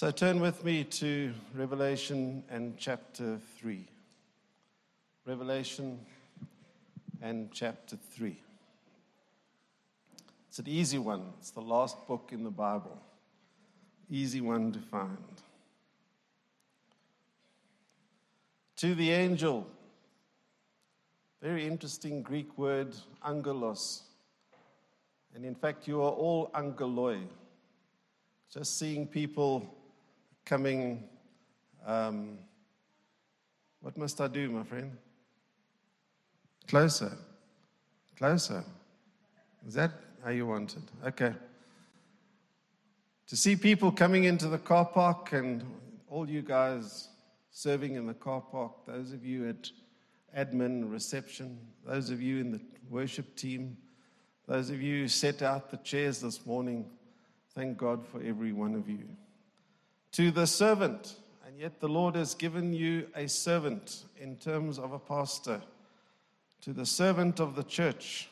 So turn with me to Revelation and chapter 3. Revelation and chapter 3. It's an easy one, it's the last book in the Bible. Easy one to find. To the angel, very interesting Greek word, angelos. And in fact, you are all angeloi. Just seeing people coming. Um, what must I do, my friend? Closer. Closer. Is that how you want it? Okay. To see people coming into the car park and all you guys serving in the car park, those of you at admin, reception, those of you in the worship team, those of you who set out the chairs this morning, thank God for every one of you. To the servant, and yet the Lord has given you a servant in terms of a pastor. To the servant of the church,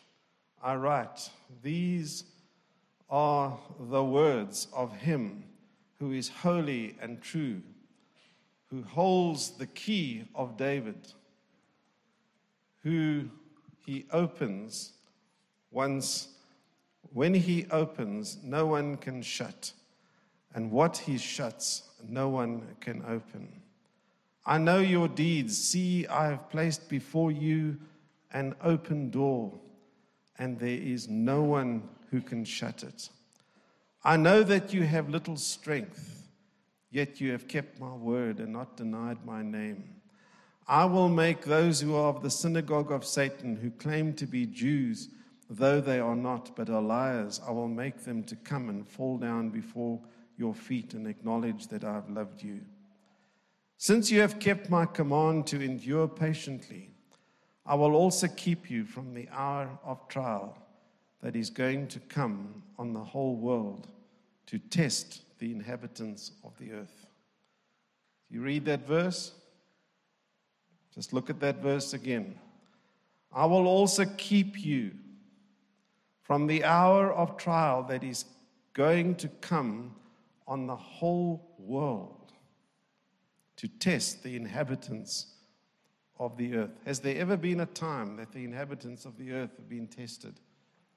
I write, These are the words of him who is holy and true, who holds the key of David who he opens once when he opens no one can shut and what he shuts no one can open. I know your deeds. See i have placed before you an open door and there is no one who can shut it. I know that you have little strength yet you have kept my word and not denied my name. I will make those who are of the synagogue of Satan, who claim to be Jews, though they are not, but are liars, I will make them to come and fall down before your feet and acknowledge that I have loved you. Since you have kept my command to endure patiently, I will also keep you from the hour of trial that is going to come on the whole world to test the inhabitants of the earth. You read that verse? Just look at that verse again. I will also keep you from the hour of trial that is going to come on the whole world to test the inhabitants of the earth. Has there ever been a time that the inhabitants of the earth have been tested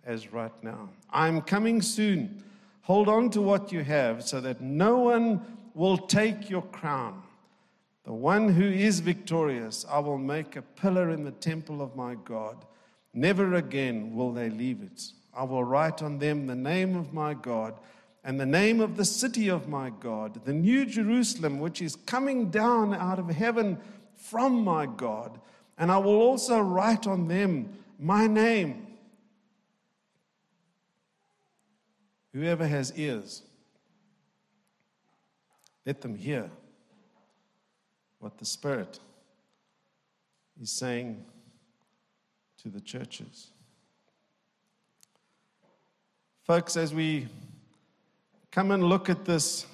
as right now? I'm coming soon. Hold on to what you have so that no one will take your crown. The one who is victorious, I will make a pillar in the temple of my God. Never again will they leave it. I will write on them the name of my God and the name of the city of my God, the new Jerusalem, which is coming down out of heaven from my God. And I will also write on them my name. Whoever has ears, let them hear what the Spirit is saying to the churches. Folks, as we come and look at this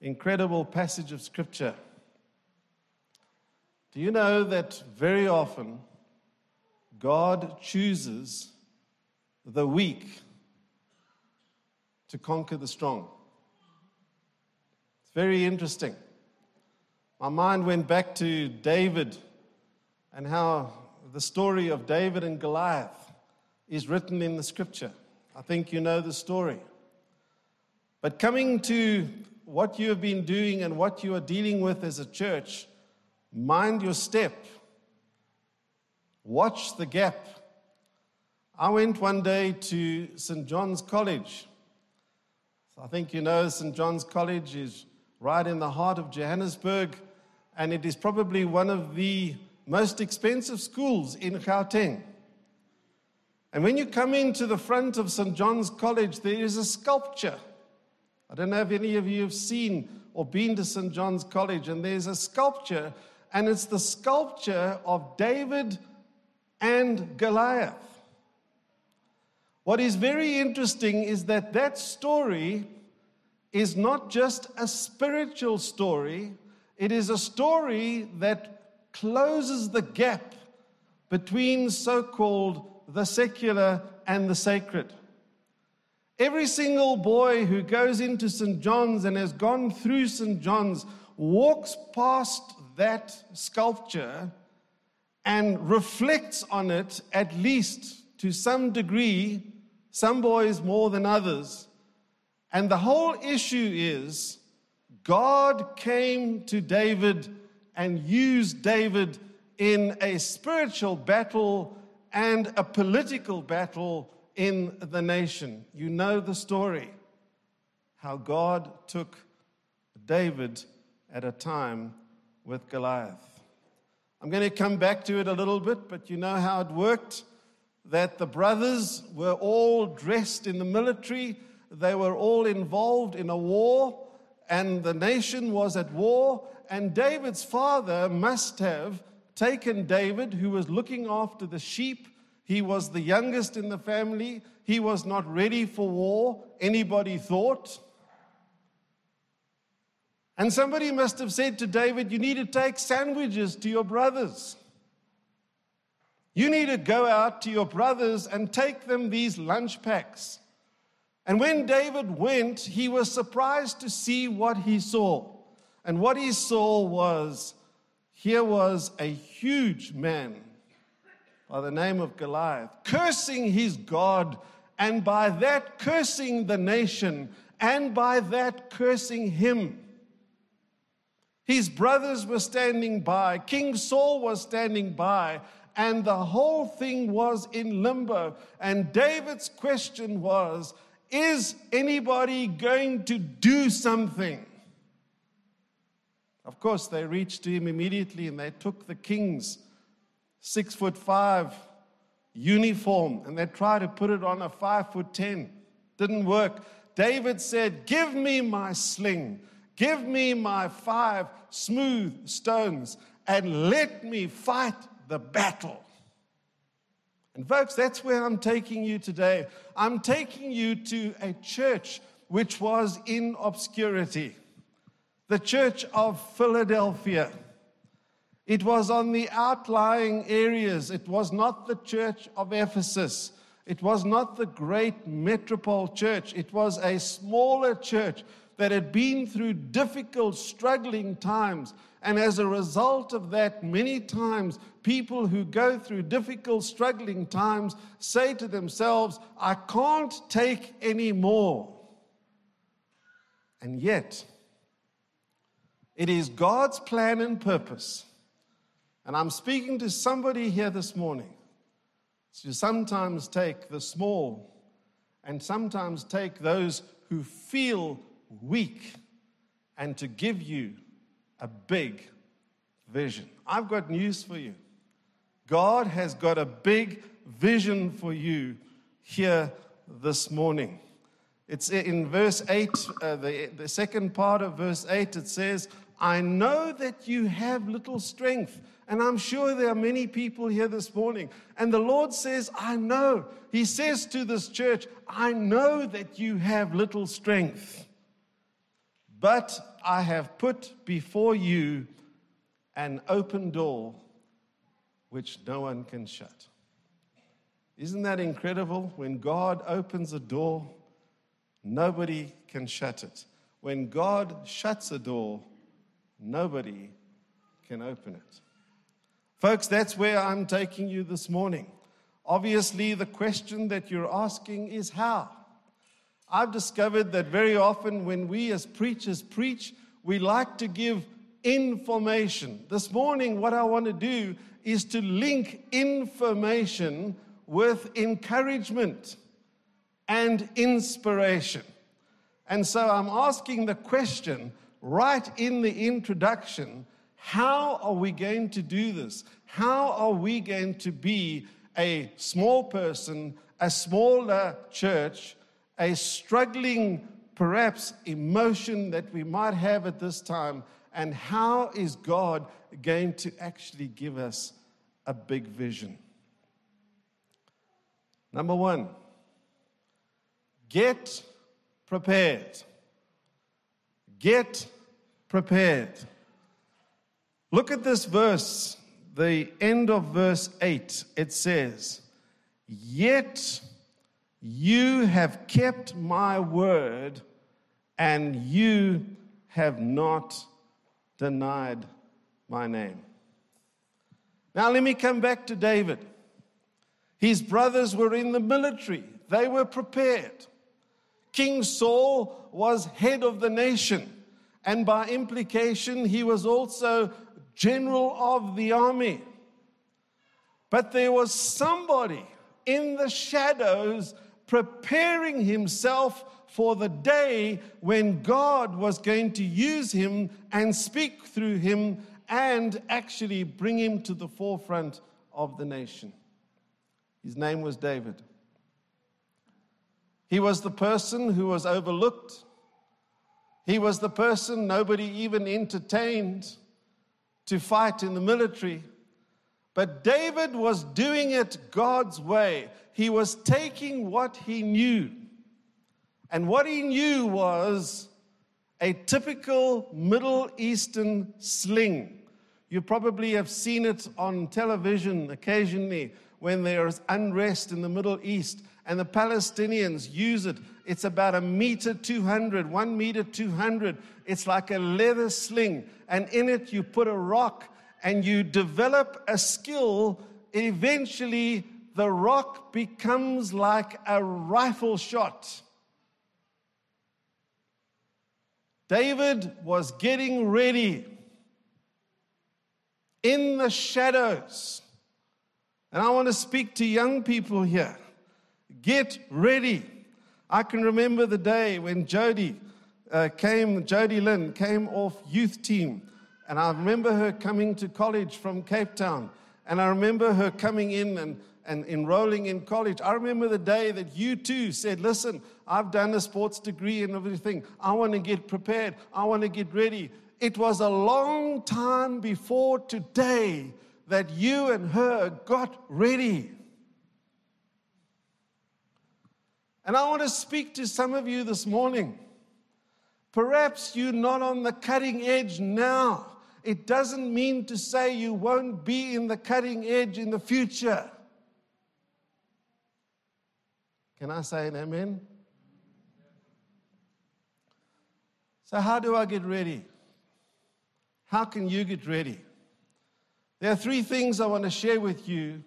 incredible passage of Scripture, do you know that very often God chooses the weak to conquer the strong? It's very interesting. My mind went back to David and how the story of David and Goliath is written in the scripture. I think you know the story. But coming to what you have been doing and what you are dealing with as a church, mind your step. Watch the gap. I went one day to St. John's College. I think you know St. John's College is right in the heart of Johannesburg and it is probably one of the most expensive schools in Gauteng. And when you come into the front of St. John's College, there is a sculpture. I don't know if any of you have seen or been to St. John's College, and there's a sculpture, and it's the sculpture of David and Goliath. What is very interesting is that that story is not just a spiritual story, it is a story that closes the gap between so called the secular and the sacred. Every single boy who goes into St. John's and has gone through St. John's walks past that sculpture and reflects on it at least to some degree, some boys more than others. And the whole issue is God came to David and used David in a spiritual battle and a political battle in the nation. You know the story how God took David at a time with Goliath. I'm going to come back to it a little bit, but you know how it worked that the brothers were all dressed in the military, they were all involved in a war, and the nation was at war. And David's father must have taken David, who was looking after the sheep. He was the youngest in the family. He was not ready for war, anybody thought. And somebody must have said to David, You need to take sandwiches to your brothers. You need to go out to your brothers and take them these lunch packs. And when David went, he was surprised to see what he saw. And what he saw was here was a huge man by the name of Goliath cursing his God, and by that cursing the nation, and by that cursing him. His brothers were standing by, King Saul was standing by, and the whole thing was in limbo. And David's question was Is anybody going to do something? Of course, they reached to him immediately and they took the king's six foot five uniform and they tried to put it on a five foot ten. Didn't work. David said, Give me my sling, give me my five smooth stones, and let me fight the battle. And, folks, that's where I'm taking you today. I'm taking you to a church which was in obscurity the church of Philadelphia. It was on the outlying areas. It was not the church of Ephesus. It was not the great metropole church. It was a smaller church that had been through difficult, struggling times. And as a result of that, many times people who go through difficult, struggling times say to themselves, I can't take any more. And yet, it is God's plan and purpose. And I'm speaking to somebody here this morning to sometimes take the small and sometimes take those who feel weak and to give you a big vision. I've got news for you. God has got a big vision for you here this morning. It's in verse 8, uh, the, the second part of verse 8, it says, I know that you have little strength. And I'm sure there are many people here this morning. And the Lord says, I know. He says to this church, I know that you have little strength. But I have put before you an open door which no one can shut. Isn't that incredible? When God opens a door, nobody can shut it. When God shuts a door, Nobody can open it. Folks, that's where I'm taking you this morning. Obviously, the question that you're asking is how? I've discovered that very often when we as preachers preach, we like to give information. This morning, what I want to do is to link information with encouragement and inspiration. And so I'm asking the question right in the introduction how are we going to do this? How are we going to be a small person, a smaller church, a struggling, perhaps, emotion that we might have at this time? And how is God going to actually give us a big vision? Number one, get prepared. Get prepared. Look at this verse, the end of verse 8. It says, Yet You have kept my word, and you have not denied my name. Now, let me come back to David. His brothers were in the military, they were prepared. King Saul was head of the nation, and by implication, he was also general of the army. But there was somebody in the shadows preparing himself for the day when God was going to use him and speak through him and actually bring him to the forefront of the nation. His name was David. He was the person who was overlooked. He was the person nobody even entertained to fight in the military. But David was doing it God's way. He was taking what he knew. And what he knew was a typical Middle Eastern sling. You probably have seen it on television occasionally when there is unrest in the Middle East and the Palestinians use it. It's about a meter 200, one meter 200. It's like a leather sling, and in it you put a rock and you develop a skill. Eventually, the rock becomes like a rifle shot. David was getting ready in the shadows. And I want to speak to young people here. Get ready. I can remember the day when Jody uh, came, Jody Lynn came off youth team. And I remember her coming to college from Cape Town. And I remember her coming in and, and enrolling in college. I remember the day that you too said, Listen, I've done a sports degree and everything. I want to get prepared. I want to get ready. It was a long time before today that you and her got ready. And I want to speak to some of you this morning. Perhaps you're not on the cutting edge now. It doesn't mean to say you won't be in the cutting edge in the future. Can I say an amen? So, how do I get ready? How can you get ready? There are three things I want to share with you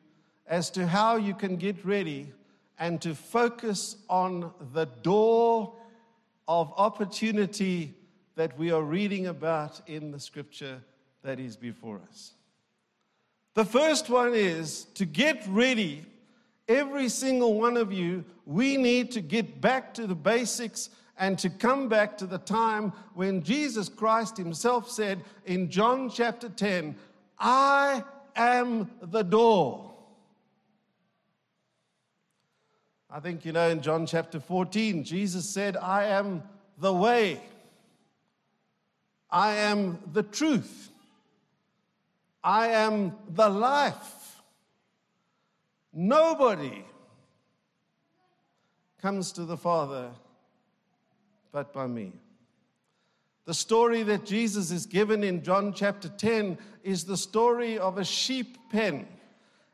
as to how you can get ready and to focus on the door of opportunity that we are reading about in the scripture that is before us. The first one is to get ready. Every single one of you, we need to get back to the basics and to come back to the time when Jesus Christ Himself said in John chapter 10, I am the door. I think you know in John chapter 14, Jesus said, I am the way, I am the truth, I am the life. Nobody comes to the Father but by me. The story that Jesus is given in John chapter 10 is the story of a sheep pen.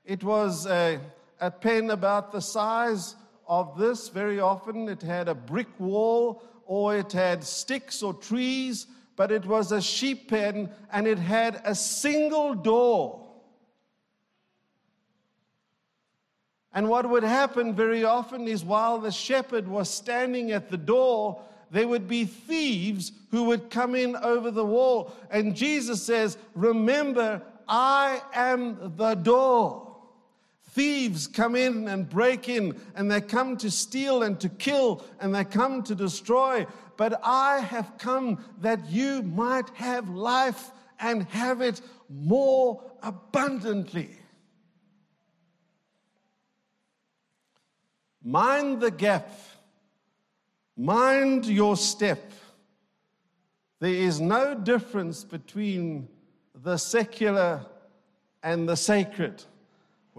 It was a, a pen about the size of this. Very often it had a brick wall or it had sticks or trees, but it was a sheep pen and it had a single door. And what would happen very often is while the shepherd was standing at the door, there would be thieves who would come in over the wall. And Jesus says, Remember, I am the door. Thieves come in and break in, and they come to steal and to kill, and they come to destroy. But I have come that you might have life and have it more abundantly. Mind the gap Mind your step. There is no difference between the secular and the sacred.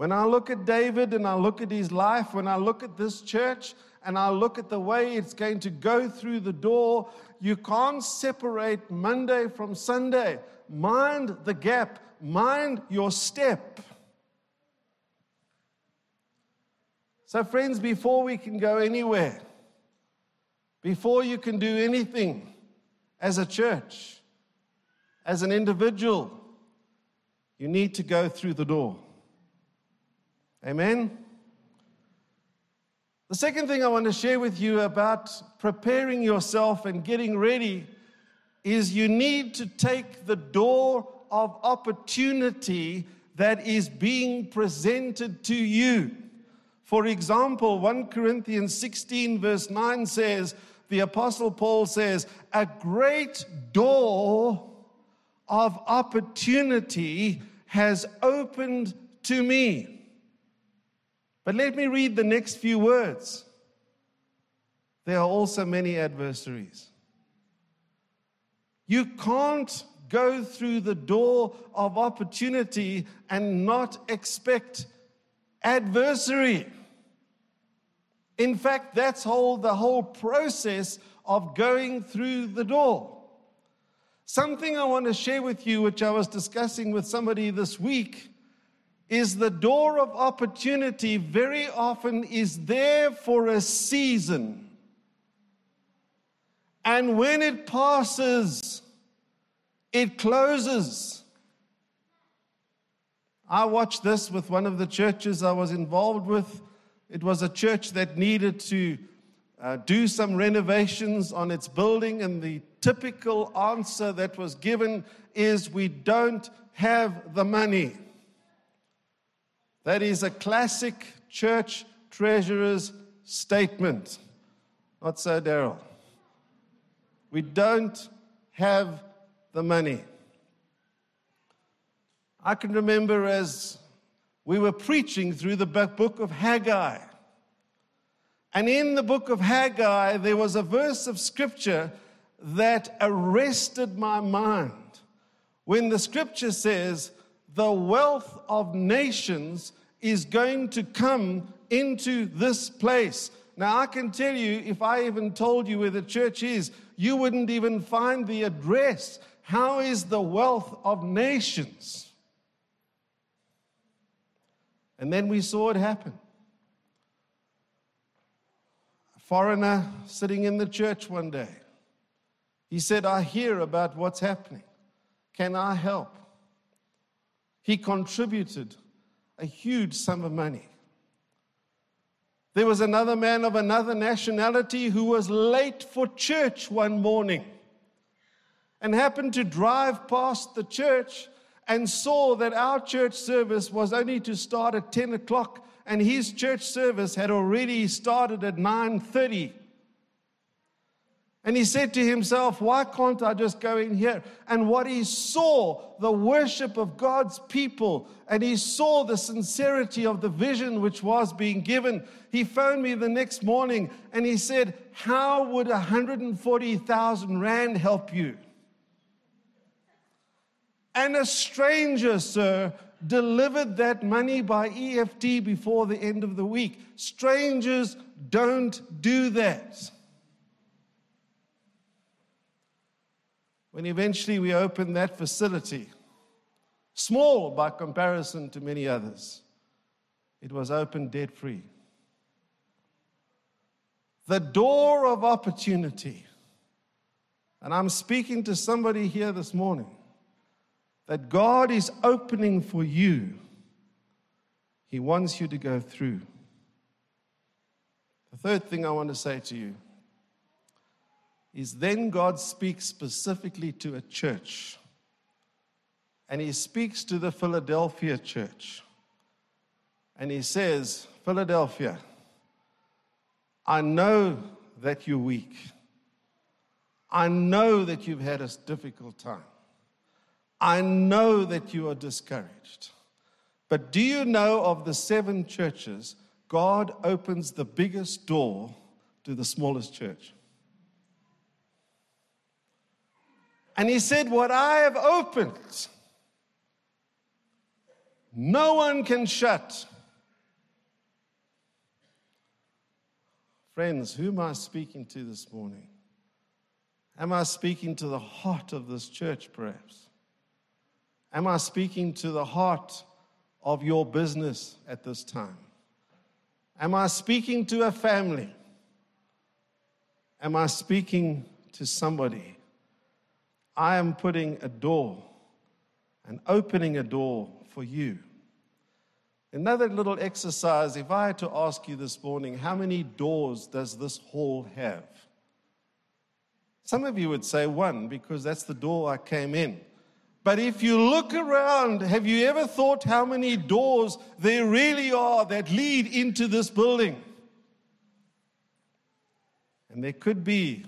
When I look at David and I look at his life, when I look at this church and I look at the way it's going to go through the door, you can't separate Monday from Sunday. Mind the gap, mind your step. So, friends, before we can go anywhere, before you can do anything as a church, as an individual, you need to go through the door. Amen? The second thing I want to share with you about preparing yourself and getting ready is you need to take the door of opportunity that is being presented to you. For example, 1 Corinthians 16, verse 9 says, the Apostle Paul says, a great door of opportunity has opened to me. But let me read the next few words. There are also many adversaries. You can't go through the door of opportunity and not expect adversary. In fact, that's whole, the whole process of going through the door. Something I want to share with you, which I was discussing with somebody this week, is the door of opportunity very often is there for a season. And when it passes, it closes. I watched this with one of the churches I was involved with. It was a church that needed to uh, do some renovations on its building, and the typical answer that was given is we don't have the money. That is a classic church treasurer's statement. Not so, Daryl. We don't have the money. I can remember as we were preaching through the book of Haggai. And in the book of Haggai, there was a verse of scripture that arrested my mind when the scripture says, The wealth of nations is going to come into this place. Now, I can tell you, if I even told you where the church is, you wouldn't even find the address. How is the wealth of nations? And then we saw it happen. A foreigner sitting in the church one day, he said, I hear about what's happening. Can I help? He contributed a huge sum of money. There was another man of another nationality who was late for church one morning and happened to drive past the church and saw that our church service was only to start at 10 o'clock and his church service had already started at 9.30 and he said to himself, Why can't I just go in here? And what he saw, the worship of God's people, and he saw the sincerity of the vision which was being given. He phoned me the next morning and he said, How would 140,000 Rand help you? And a stranger, sir, delivered that money by EFT before the end of the week. Strangers don't do that. When eventually we opened that facility, small by comparison to many others, it was open debt free. The door of opportunity, and I'm speaking to somebody here this morning, that God is opening for you. He wants you to go through. The third thing I want to say to you is then God speaks specifically to a church. And he speaks to the Philadelphia church. And he says, Philadelphia, I know that you're weak. I know that you've had a difficult time. I know that you are discouraged. But do you know of the seven churches, God opens the biggest door to the smallest church? And he said, What I have opened, no one can shut. Friends, who am I speaking to this morning? Am I speaking to the heart of this church, perhaps? Am I speaking to the heart of your business at this time? Am I speaking to a family? Am I speaking to somebody? I am putting a door and opening a door for you. Another little exercise if I had to ask you this morning, how many doors does this hall have? Some of you would say one because that's the door I came in. But if you look around, have you ever thought how many doors there really are that lead into this building? And there could be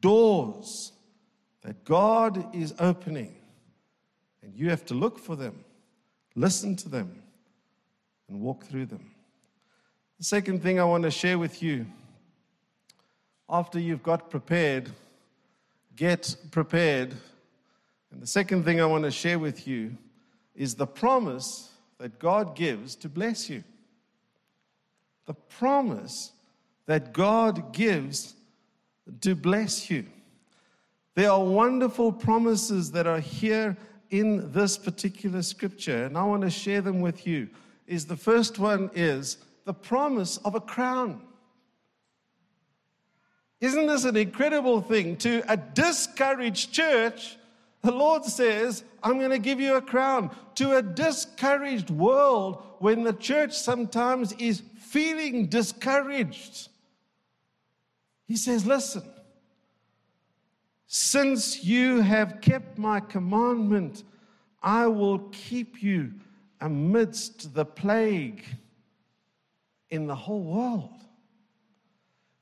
doors that God is opening, and you have to look for them, listen to them, and walk through them. The second thing I want to share with you after you've got prepared, get prepared. And the second thing I want to share with you is the promise that God gives to bless you. The promise that God gives to bless you. There are wonderful promises that are here in this particular scripture, and I want to share them with you. Is the first one is the promise of a crown. Isn't this an incredible thing? To a discouraged church, the Lord says, I'm going to give you a crown. To a discouraged world, when the church sometimes is feeling discouraged, He says, Listen, since you have kept my commandment, I will keep you amidst the plague in the whole world.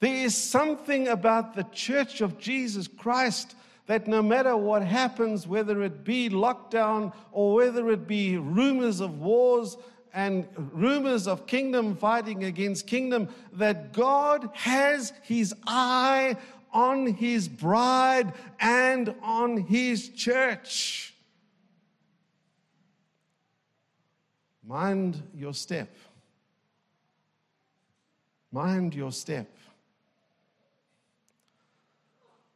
There is something about the church of Jesus Christ that no matter what happens, whether it be lockdown or whether it be rumors of wars and rumors of kingdom fighting against kingdom, that God has his eye on his bride and on his church. Mind your step. Mind your step.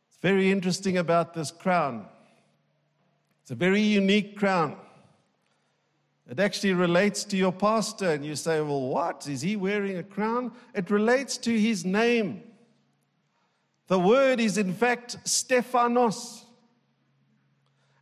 It's very interesting about this crown. It's a very unique crown. It actually relates to your pastor, and you say, Well, what? Is he wearing a crown? It relates to his name. The word is, in fact, Stephanos.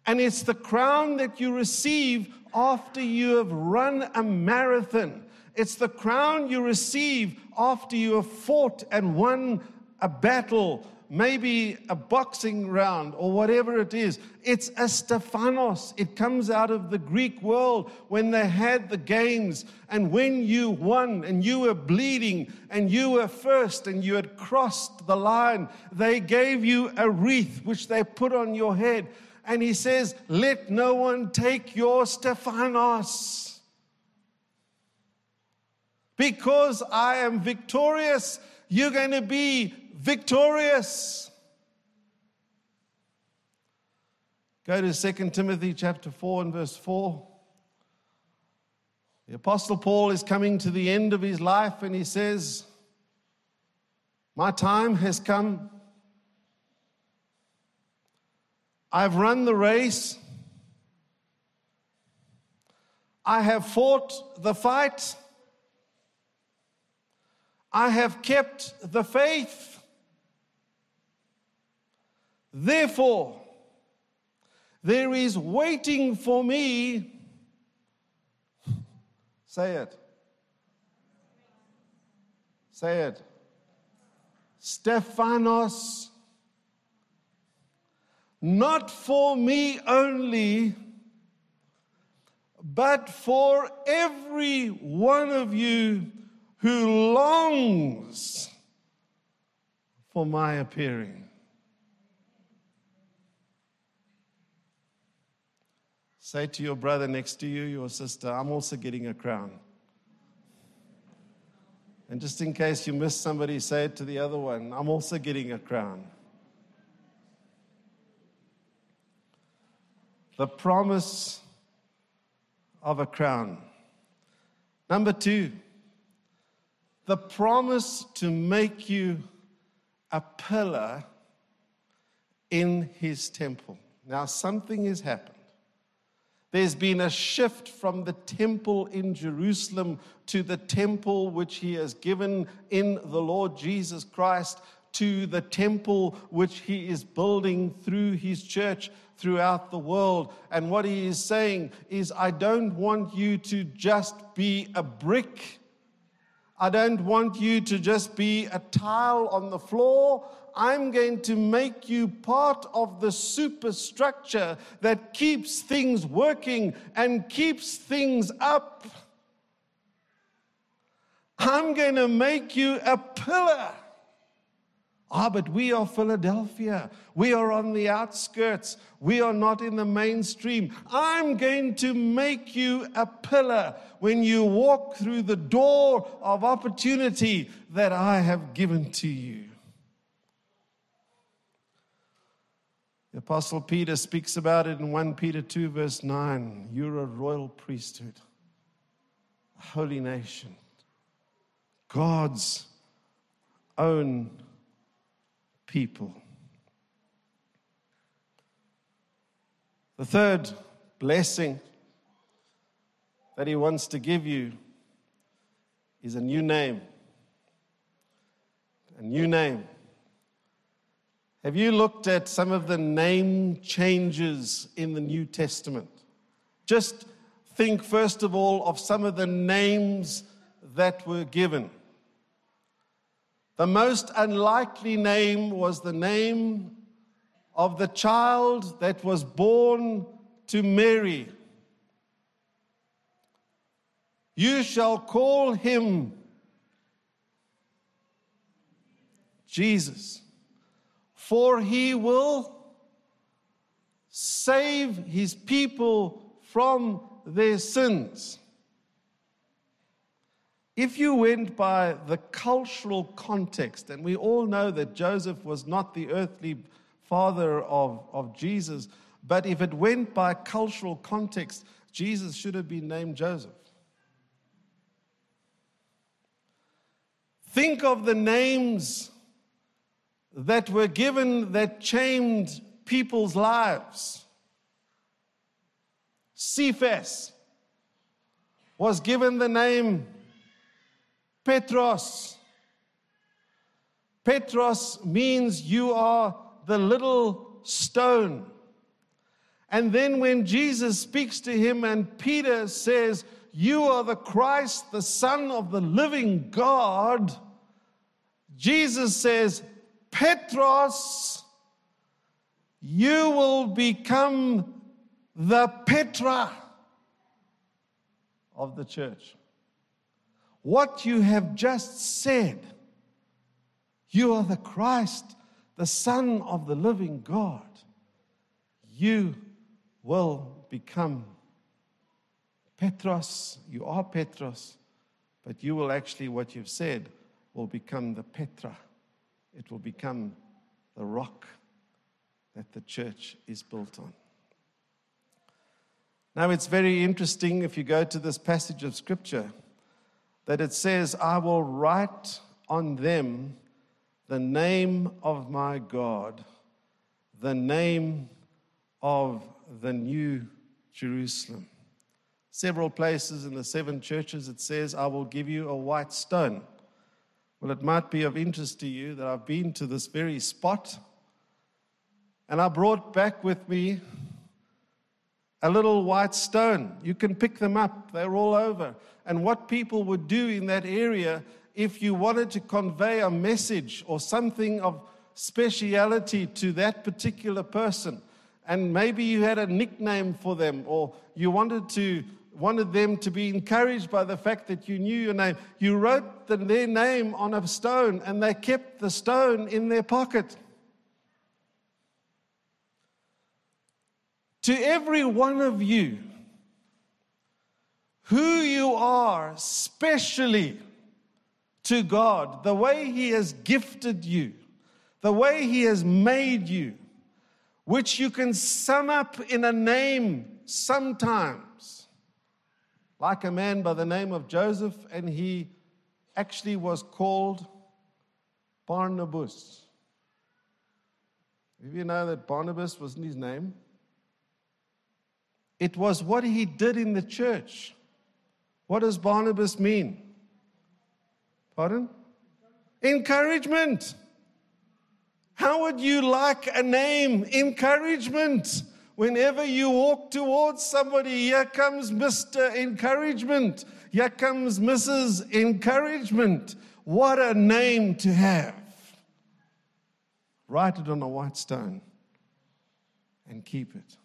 And it's the crown that you receive after you have run a marathon. It's the crown you receive after you have fought and won a battle maybe a boxing round or whatever it is. It's a Stephanos. It comes out of the Greek world when they had the games and when you won and you were bleeding and you were first and you had crossed the line, they gave you a wreath which they put on your head. And he says, Let no one take your Stephanos. Because I am victorious, you're going to be victorious. Go to 2 Timothy chapter 4 and verse 4. The Apostle Paul is coming to the end of his life and he says, My time has come. I've run the race. I have fought the fight. I have kept the faith. Therefore, there is waiting for me. Say it. Say it. Stephanos, not for me only, but for every one of you who longs for my appearing. Say to your brother next to you, your sister, I'm also getting a crown. And just in case you miss somebody, say it to the other one, I'm also getting a crown. The promise of a crown. Number two, the promise to make you a pillar in his temple. Now, something has happened. There's been a shift from the temple in Jerusalem to the temple which he has given in the Lord Jesus Christ to the temple which he is building through his church throughout the world. And what he is saying is, I don't want you to just be a brick. I don't want you to just be a tile on the floor. I'm going to make you part of the superstructure that keeps things working and keeps things up. I'm going to make you a pillar. Ah, but we are Philadelphia. We are on the outskirts. We are not in the mainstream. I'm going to make you a pillar when you walk through the door of opportunity that I have given to you. The Apostle Peter speaks about it in 1 Peter 2, verse 9. You're a royal priesthood, a holy nation, God's own people. The third blessing that he wants to give you is a new name. A new name. Have you looked at some of the name changes in the New Testament? Just think, first of all, of some of the names that were given. The most unlikely name was the name of the child that was born to Mary. You shall call him Jesus for he will save his people from their sins. If you went by the cultural context, and we all know that Joseph was not the earthly father of, of Jesus, but if it went by cultural context, Jesus should have been named Joseph. Think of the names that were given that changed people's lives. Cephas was given the name Petros. Petros means you are the little stone. And then when Jesus speaks to him and Peter says, You are the Christ, the Son of the living God, Jesus says, Petros, you will become the Petra of the church. What you have just said, you are the Christ, the Son of the living God. You will become Petros. You are Petros, but you will actually, what you've said, will become the Petra it will become the rock that the church is built on. Now, it's very interesting if you go to this passage of Scripture that it says, I will write on them the name of my God, the name of the New Jerusalem. Several places in the seven churches it says, I will give you a white stone. Well, it might be of interest to you that I've been to this very spot and I brought back with me a little white stone. You can pick them up, they're all over. And what people would do in that area, if you wanted to convey a message or something of speciality to that particular person, and maybe you had a nickname for them, or you wanted to wanted them to be encouraged by the fact that you knew your name. You wrote the, their name on a stone and they kept the stone in their pocket. To every one of you, who you are, specially to God, the way He has gifted you, the way He has made you, which you can sum up in a name sometimes like a man by the name of Joseph, and he actually was called Barnabas. If you know that Barnabas wasn't his name, it was what he did in the church. What does Barnabas mean? Pardon? Encouragement. How would you like a name? Encouragement. Whenever you walk towards somebody, here comes Mr. Encouragement. Here comes Mrs. Encouragement. What a name to have. Write it on a white stone and keep it.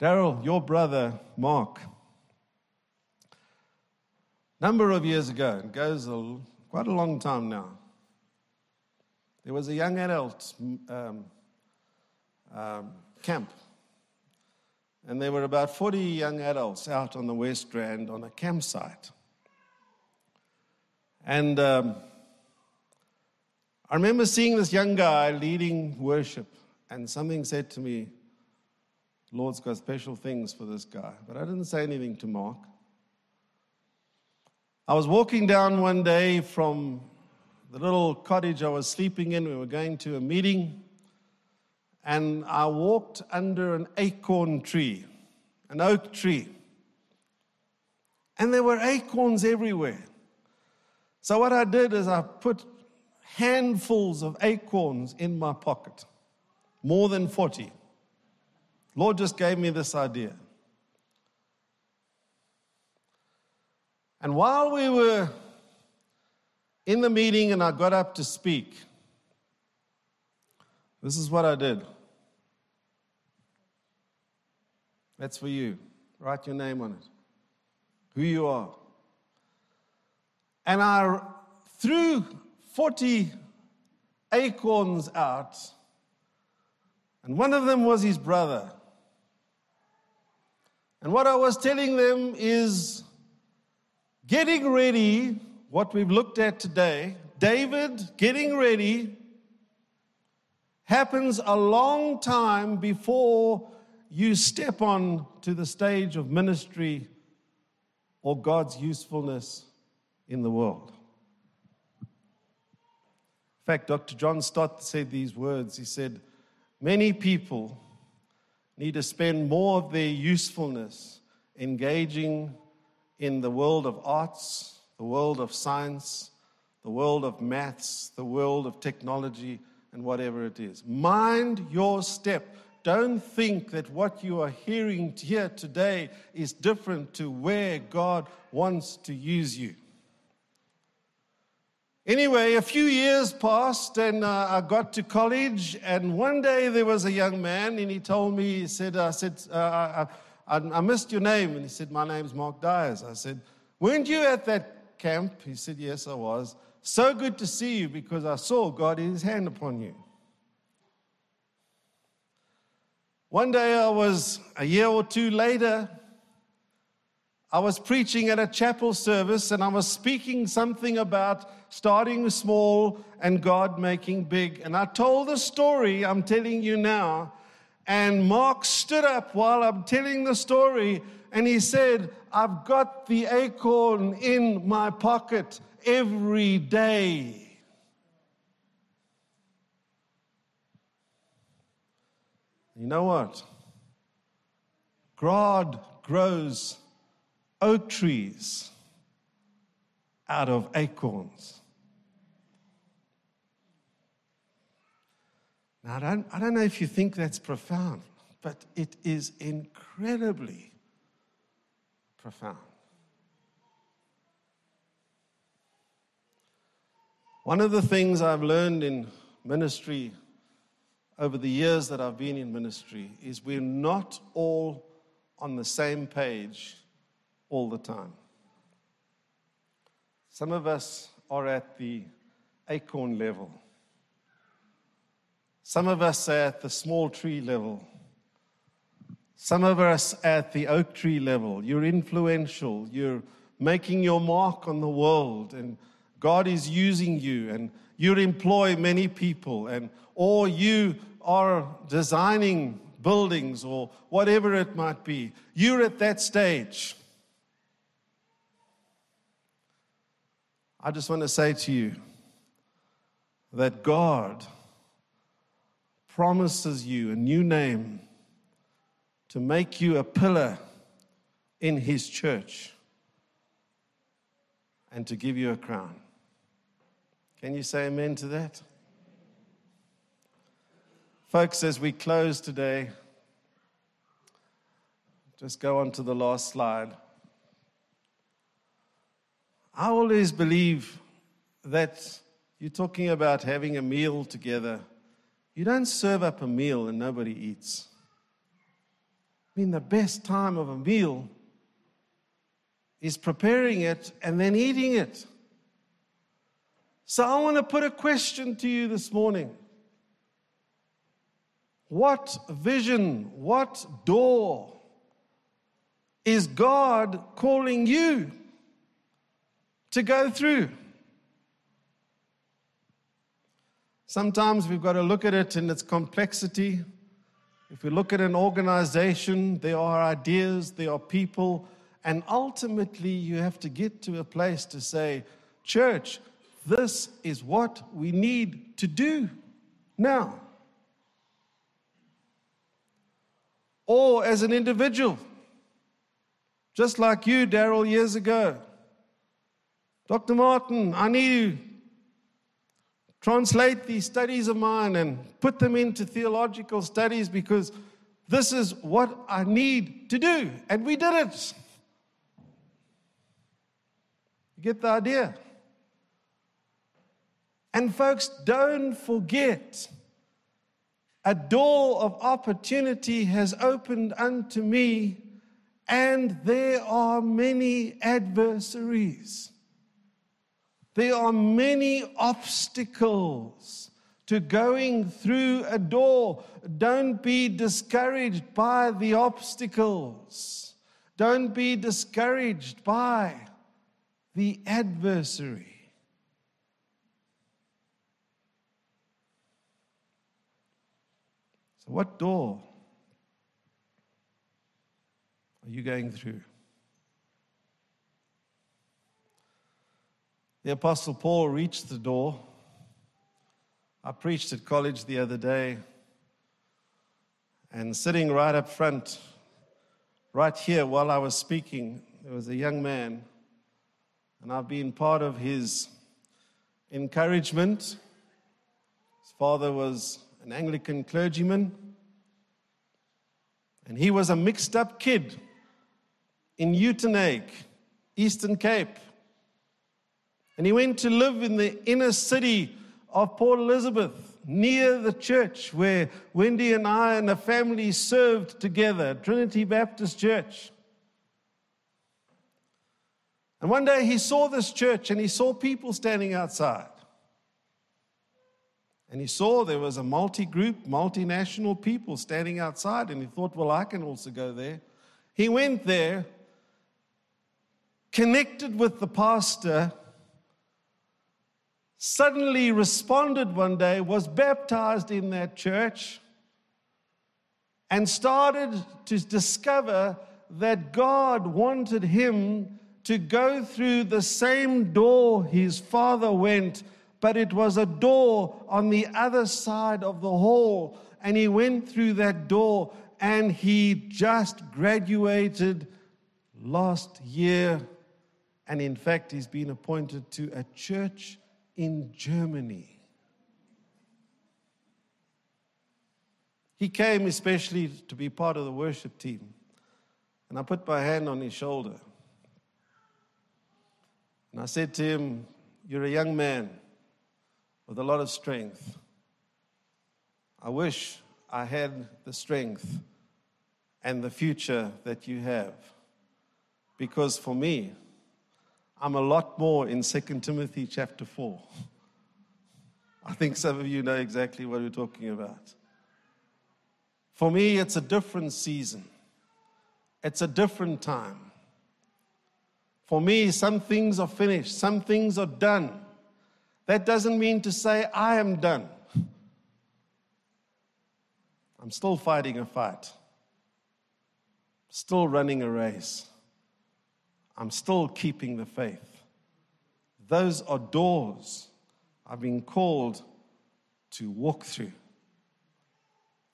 Daryl, your brother Mark, number of years ago, it goes a, quite a long time now, there was a young adult um, um, camp. And there were about 40 young adults out on the West Rand on a campsite. And um, I remember seeing this young guy leading worship, and something said to me, Lord's got special things for this guy. But I didn't say anything to Mark. I was walking down one day from the little cottage I was sleeping in. We were going to a meeting, and I walked under an acorn tree, an oak tree. And there were acorns everywhere. So, what I did is I put handfuls of acorns in my pocket, more than 40. Lord just gave me this idea. And while we were in the meeting and I got up to speak, this is what I did. That's for you. Write your name on it, who you are. And I threw 40 acorns out, and one of them was his brother. And what I was telling them is getting ready, what we've looked at today, David getting ready happens a long time before you step on to the stage of ministry or God's usefulness in the world. In fact, Dr. John Stott said these words. He said, Many people need to spend more of their usefulness engaging in the world of arts, the world of science, the world of maths, the world of technology, and whatever it is. Mind your step. Don't think that what you are hearing here today is different to where God wants to use you. Anyway, a few years passed and uh, I got to college. And one day there was a young man and he told me, he said, I said, uh, I, I, missed your name. And he said, My name's Mark Dyers. I said, Weren't you at that camp? He said, Yes, I was. So good to see you because I saw God in his hand upon you. One day I was, a year or two later, I was preaching at a chapel service and I was speaking something about starting small and God making big. And I told the story I'm telling you now. And Mark stood up while I'm telling the story and he said, I've got the acorn in my pocket every day. You know what? God grows oak trees out of acorns. Now, I don't, I don't know if you think that's profound, but it is incredibly profound. One of the things I've learned in ministry over the years that I've been in ministry is we're not all on the same page all the time. Some of us are at the acorn level. Some of us are at the small tree level. Some of us at the oak tree level. You're influential. You're making your mark on the world, and God is using you, and you employ many people, and or you are designing buildings or whatever it might be. You're at that stage. I just want to say to you that God promises you a new name to make you a pillar in his church and to give you a crown. Can you say amen to that? Folks, as we close today, just go on to the last slide. I always believe that you're talking about having a meal together. You don't serve up a meal and nobody eats. I mean, the best time of a meal is preparing it and then eating it. So I want to put a question to you this morning. What vision, what door is God calling you to go through? Sometimes we've got to look at it in its complexity. If we look at an organization, there are ideas, there are people, and ultimately you have to get to a place to say, Church, this is what we need to do now. Or as an individual, just like you, Daryl, years ago. Dr. Martin, I need you translate these studies of mine and put them into theological studies because this is what I need to do. And we did it. You get the idea? And folks, don't forget a door of opportunity has opened unto me, and there are many adversaries. There are many obstacles to going through a door. Don't be discouraged by the obstacles. Don't be discouraged by the adversary. So, what door are you going through? The Apostle Paul reached the door. I preached at college the other day, and sitting right up front, right here while I was speaking, there was a young man, and I've been part of his encouragement. His father was an Anglican clergyman, and he was a mixed up kid in Uitenhage, Eastern Cape. And he went to live in the inner city of Port Elizabeth, near the church where Wendy and I and the family served together, Trinity Baptist Church. And one day he saw this church and he saw people standing outside. And he saw there was a multi group, multinational people standing outside, and he thought, well, I can also go there. He went there, connected with the pastor, suddenly responded one day, was baptized in that church, and started to discover that God wanted him to go through the same door his father went, but it was a door on the other side of the hall. And he went through that door and he just graduated last year. And in fact, he's been appointed to a church in Germany. He came especially to be part of the worship team. And I put my hand on his shoulder. And I said to him, You're a young man with a lot of strength. I wish I had the strength and the future that you have. Because for me, I'm a lot more in 2 Timothy chapter 4. I think some of you know exactly what we're talking about. For me, it's a different season, it's a different time. For me, some things are finished, some things are done. That doesn't mean to say I am done. I'm still fighting a fight, still running a race. I'm still keeping the faith. Those are doors I've been called to walk through.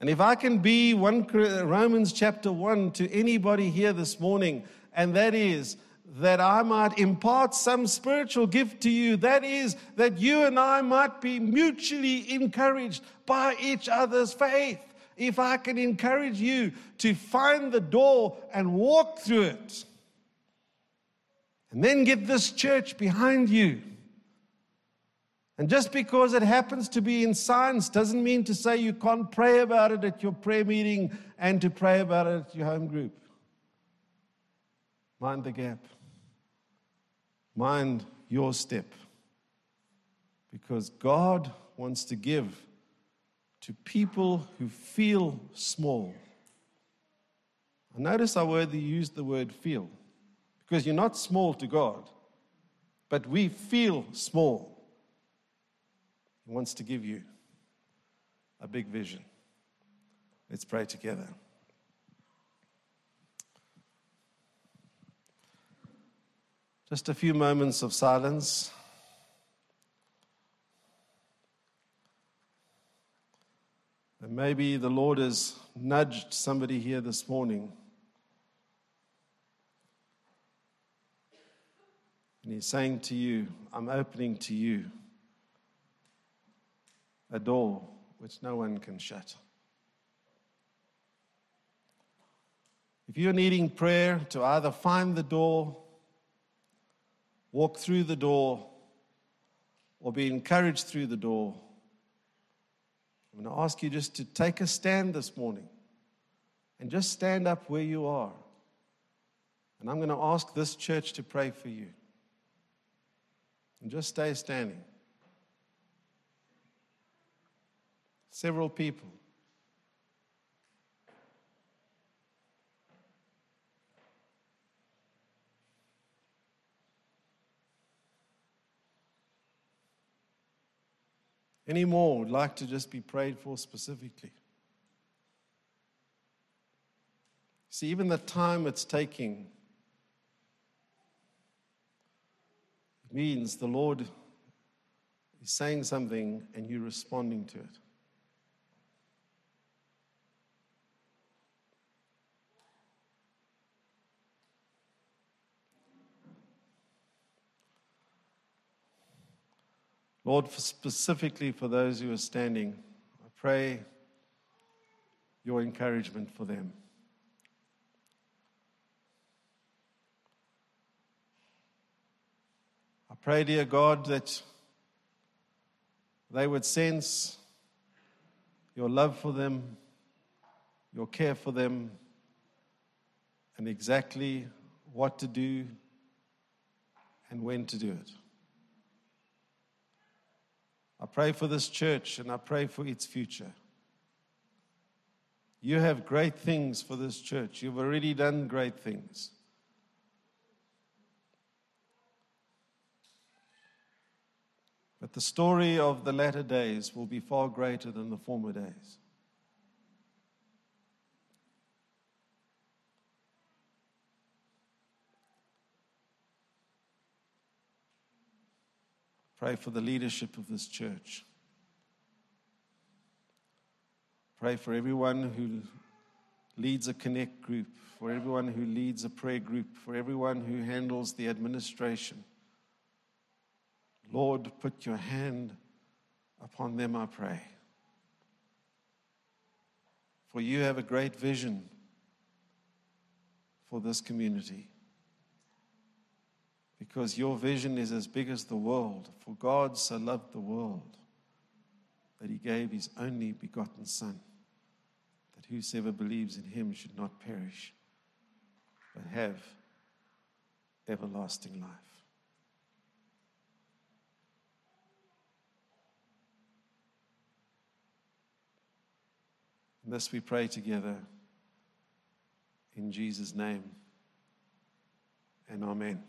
And if I can be one Romans chapter 1 to anybody here this morning, and that is that I might impart some spiritual gift to you, that is that you and I might be mutually encouraged by each other's faith. If I can encourage you to find the door and walk through it, and then get this church behind you and just because it happens to be in science doesn't mean to say you can't pray about it at your prayer meeting and to pray about it at your home group. Mind the gap. Mind your step. Because God wants to give to people who feel small. I notice I word used the word feel because you're not small to God, but we feel small. He wants to give you a big vision. Let's pray together. Just a few moments of silence. And maybe the Lord has nudged somebody here this morning. And He's saying to you, I'm opening to you a door which no one can shut. If you're needing prayer to either find the door, walk through the door, or be encouraged through the door, I'm going to ask you just to take a stand this morning and just stand up where you are. And I'm going to ask this church to pray for you. And just stay standing. several people. Any more would like to just be prayed for specifically? See, even the time it's taking means the Lord is saying something and you're responding to it. Lord, for specifically for those who are standing, I pray your encouragement for them. I pray, dear God, that they would sense your love for them, your care for them, and exactly what to do and when to do it. I pray for this church and I pray for its future. You have great things for this church. You've already done great things. But the story of the latter days will be far greater than the former days. Pray for the leadership of this church. Pray for everyone who leads a connect group, for everyone who leads a prayer group, for everyone who handles the administration. Lord, put your hand upon them, I pray. For you have a great vision for this community because your vision is as big as the world. For God so loved the world that he gave his only begotten Son, that whosoever believes in him should not perish, but have everlasting life. And this we pray together in Jesus' name and amen.